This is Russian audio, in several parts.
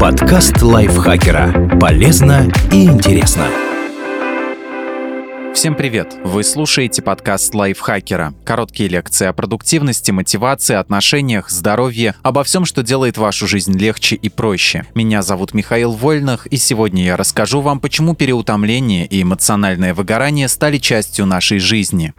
Подкаст лайфхакера. Полезно и интересно. Всем привет! Вы слушаете подкаст лайфхакера. Короткие лекции о продуктивности, мотивации, отношениях, здоровье, обо всем, что делает вашу жизнь легче и проще. Меня зовут Михаил Вольных, и сегодня я расскажу вам, почему переутомление и эмоциональное выгорание стали частью нашей жизни.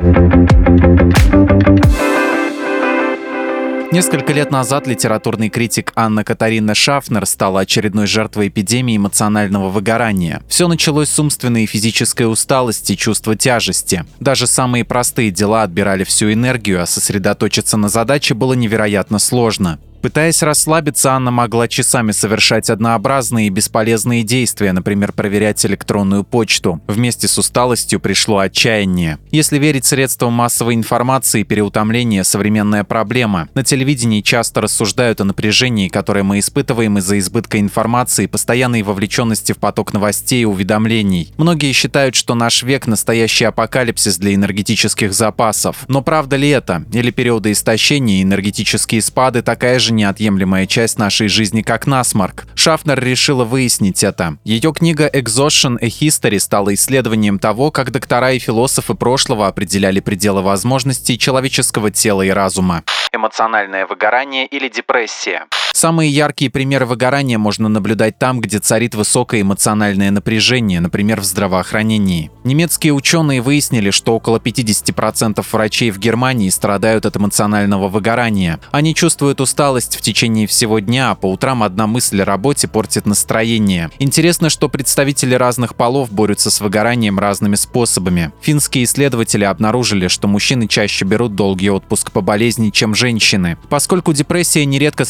Несколько лет назад литературный критик Анна Катарина Шафнер стала очередной жертвой эпидемии эмоционального выгорания. Все началось с умственной и физической усталости, чувства тяжести. Даже самые простые дела отбирали всю энергию, а сосредоточиться на задаче было невероятно сложно. Пытаясь расслабиться, Анна могла часами совершать однообразные и бесполезные действия, например, проверять электронную почту. Вместе с усталостью пришло отчаяние. Если верить средствам массовой информации, переутомление – современная проблема. На телевидении часто рассуждают о напряжении, которое мы испытываем из-за избытка информации, постоянной вовлеченности в поток новостей и уведомлений. Многие считают, что наш век – настоящий апокалипсис для энергетических запасов. Но правда ли это? Или периоды истощения и энергетические спады такая же же неотъемлемая часть нашей жизни, как насморк. Шафнер решила выяснить это. Ее книга «Exhaustion a History» стала исследованием того, как доктора и философы прошлого определяли пределы возможностей человеческого тела и разума эмоциональное выгорание или депрессия. Самые яркие примеры выгорания можно наблюдать там, где царит высокое эмоциональное напряжение, например, в здравоохранении. Немецкие ученые выяснили, что около 50% врачей в Германии страдают от эмоционального выгорания. Они чувствуют усталость в течение всего дня, а по утрам одна мысль о работе портит настроение. Интересно, что представители разных полов борются с выгоранием разными способами. Финские исследователи обнаружили, что мужчины чаще берут долгий отпуск по болезни, чем женщины. Поскольку депрессия нередко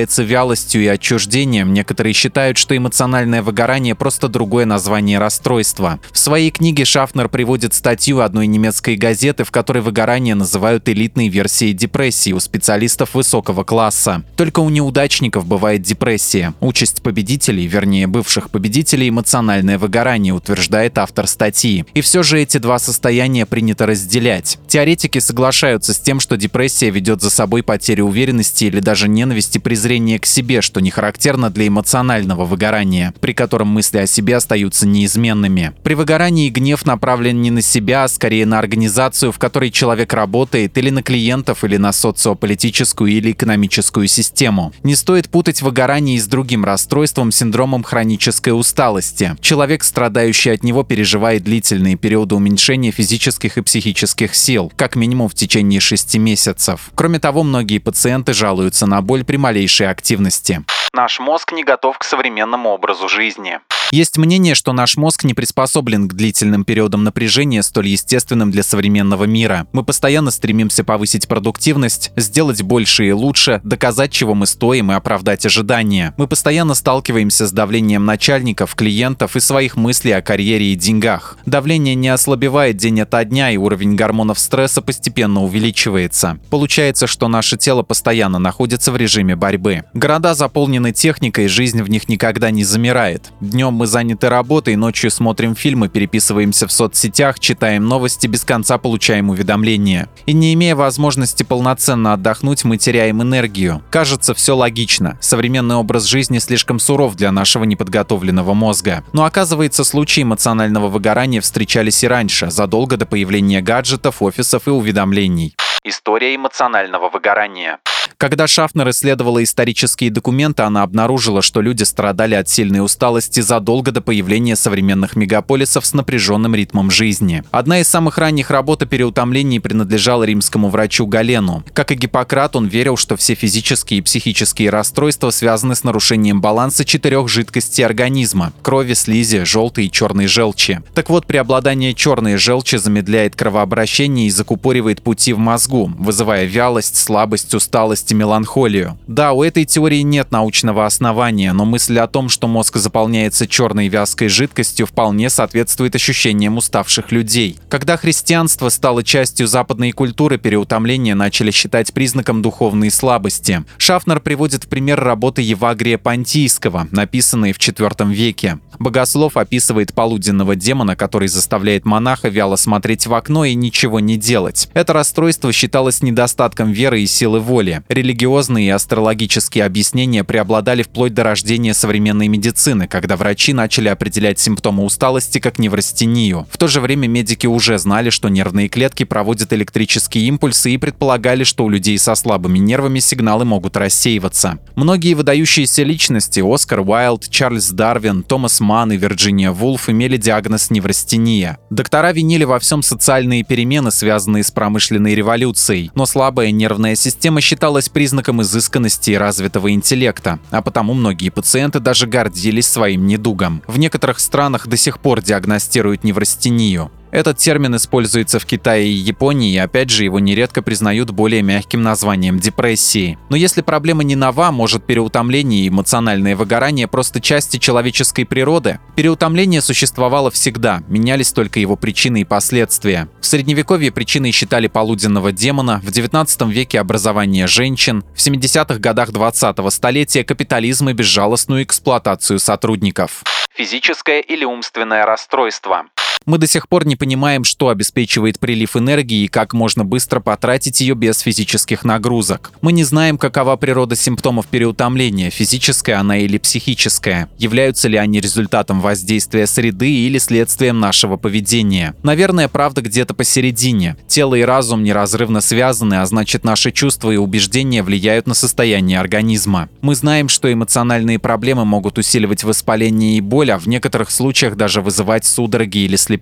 сопровождается вялостью и отчуждением, некоторые считают, что эмоциональное выгорание просто другое название расстройства. В своей книге Шафнер приводит статью одной немецкой газеты, в которой выгорание называют элитной версией депрессии у специалистов высокого класса. Только у неудачников бывает депрессия. Участь победителей, вернее бывших победителей, эмоциональное выгорание, утверждает автор статьи. И все же эти два состояния принято разделять. Теоретики соглашаются с тем, что депрессия ведет за собой потерю уверенности или даже ненависть и презрение к себе, что не характерно для эмоционального выгорания, при котором мысли о себе остаются неизменными. При выгорании гнев направлен не на себя, а скорее на организацию, в которой человек работает, или на клиентов, или на социополитическую или экономическую систему. Не стоит путать выгорание с другим расстройством, синдромом хронической усталости. Человек, страдающий от него, переживает длительные периоды уменьшения физических и психических сил, как минимум в течение 6 месяцев. Кроме того, многие пациенты жалуются на боль при малейшей активности. Наш мозг не готов к современному образу жизни. Есть мнение, что наш мозг не приспособлен к длительным периодам напряжения, столь естественным для современного мира. Мы постоянно стремимся повысить продуктивность, сделать больше и лучше, доказать, чего мы стоим и оправдать ожидания. Мы постоянно сталкиваемся с давлением начальников, клиентов и своих мыслей о карьере и деньгах. Давление не ослабевает день ото дня, и уровень гормонов стресса постепенно увеличивается. Получается, что наше тело постоянно находится в режиме борьбы. Города заполнены техникой, жизнь в них никогда не замирает. Днем мы заняты работой, ночью смотрим фильмы, переписываемся в соцсетях, читаем новости, без конца получаем уведомления. И не имея возможности полноценно отдохнуть, мы теряем энергию. Кажется, все логично. Современный образ жизни слишком суров для нашего неподготовленного мозга. Но оказывается, случаи эмоционального выгорания встречались и раньше, задолго до появления гаджетов, офисов и уведомлений. История эмоционального выгорания. Когда Шафнер исследовала исторические документы, она обнаружила, что люди страдали от сильной усталости задолго до появления современных мегаполисов с напряженным ритмом жизни. Одна из самых ранних работ о переутомлении принадлежала римскому врачу Галену. Как и Гиппократ, он верил, что все физические и психические расстройства связаны с нарушением баланса четырех жидкостей организма – крови, слизи, желтой и черной желчи. Так вот, преобладание черной желчи замедляет кровообращение и закупоривает пути в мозгу, вызывая вялость, слабость, усталость и меланхолию. Да, у этой теории нет научного основания, но мысль о том, что мозг заполняется черной вязкой жидкостью вполне соответствует ощущениям уставших людей. Когда христианство стало частью западной культуры, переутомление начали считать признаком духовной слабости. Шафнер приводит в пример работы Евагрия Понтийского, написанной в IV веке. Богослов описывает полуденного демона, который заставляет монаха вяло смотреть в окно и ничего не делать. Это расстройство считалось недостатком веры и силы воли. Религиозные и астрологические объяснения преобладали вплоть до рождения современной медицины, когда врачи начали определять симптомы усталости как неврастению. В то же время медики уже знали, что нервные клетки проводят электрические импульсы и предполагали, что у людей со слабыми нервами сигналы могут рассеиваться. Многие выдающиеся личности – Оскар Уайлд, Чарльз Дарвин, Томас Ман и Вирджиния Вулф имели диагноз неврастения. Доктора винили во всем социальные перемены, связанные с промышленной революцией, но слабая нервная система считалась признаком изысканности и развитого интеллекта, а потому многие пациенты даже гордились своим недугом. В некоторых странах до сих пор диагностируют неврастению. Этот термин используется в Китае и Японии, и опять же его нередко признают более мягким названием депрессии. Но если проблема не нова, может переутомление и эмоциональное выгорание просто части человеческой природы? Переутомление существовало всегда, менялись только его причины и последствия. В средневековье причиной считали полуденного демона, в 19 веке образование женщин, в 70-х годах 20-го столетия капитализм и безжалостную эксплуатацию сотрудников. Физическое или умственное расстройство. Мы до сих пор не понимаем, что обеспечивает прилив энергии и как можно быстро потратить ее без физических нагрузок. Мы не знаем, какова природа симптомов переутомления, физическая она или психическая. Являются ли они результатом воздействия среды или следствием нашего поведения. Наверное, правда где-то посередине. Тело и разум неразрывно связаны, а значит наши чувства и убеждения влияют на состояние организма. Мы знаем, что эмоциональные проблемы могут усиливать воспаление и боль, а в некоторых случаях даже вызывать судороги или слепоту.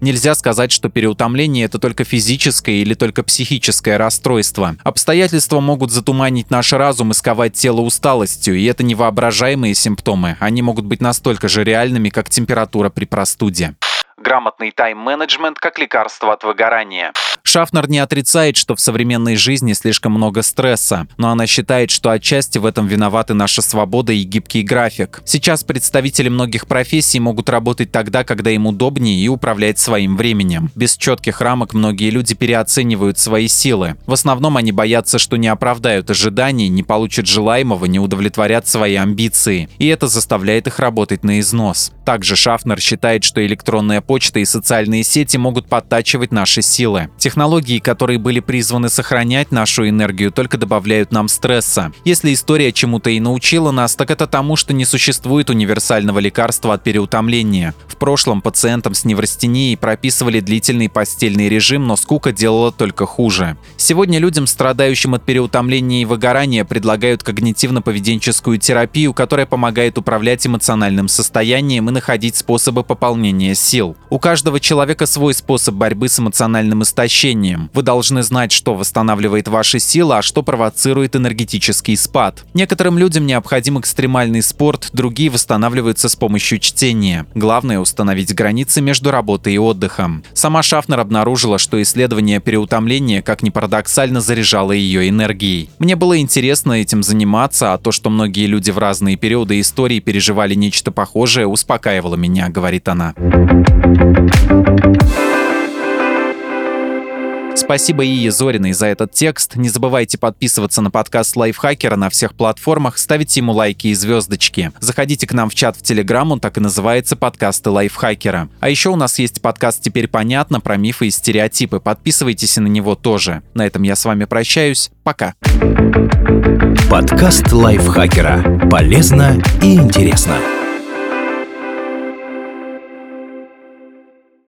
Нельзя сказать, что переутомление – это только физическое или только психическое расстройство. Обстоятельства могут затуманить наш разум и сковать тело усталостью, и это невоображаемые симптомы. Они могут быть настолько же реальными, как температура при простуде грамотный тайм-менеджмент как лекарство от выгорания. Шафнер не отрицает, что в современной жизни слишком много стресса, но она считает, что отчасти в этом виноваты наша свобода и гибкий график. Сейчас представители многих профессий могут работать тогда, когда им удобнее и управлять своим временем. Без четких рамок многие люди переоценивают свои силы. В основном они боятся, что не оправдают ожиданий, не получат желаемого, не удовлетворят свои амбиции. И это заставляет их работать на износ. Также Шафнер считает, что электронная почта и социальные сети могут подтачивать наши силы. Технологии, которые были призваны сохранять нашу энергию, только добавляют нам стресса. Если история чему-то и научила нас, так это тому, что не существует универсального лекарства от переутомления. В прошлом пациентам с неврастенией прописывали длительный постельный режим, но скука делала только хуже. Сегодня людям, страдающим от переутомления и выгорания, предлагают когнитивно-поведенческую терапию, которая помогает управлять эмоциональным состоянием и находить способы пополнения сил. У каждого человека свой способ борьбы с эмоциональным истощением общением. Вы должны знать, что восстанавливает ваши силы, а что провоцирует энергетический спад. Некоторым людям необходим экстремальный спорт, другие восстанавливаются с помощью чтения. Главное установить границы между работой и отдыхом. Сама Шафнер обнаружила, что исследование переутомления, как ни парадоксально, заряжало ее энергией. Мне было интересно этим заниматься, а то, что многие люди в разные периоды истории переживали нечто похожее, успокаивало меня, говорит она. Спасибо Ие Зориной за этот текст. Не забывайте подписываться на подкаст Лайфхакера на всех платформах, ставить ему лайки и звездочки. Заходите к нам в чат в Телеграм, он так и называется «Подкасты Лайфхакера». А еще у нас есть подкаст «Теперь понятно» про мифы и стереотипы. Подписывайтесь и на него тоже. На этом я с вами прощаюсь. Пока. Подкаст Лайфхакера. Полезно и интересно.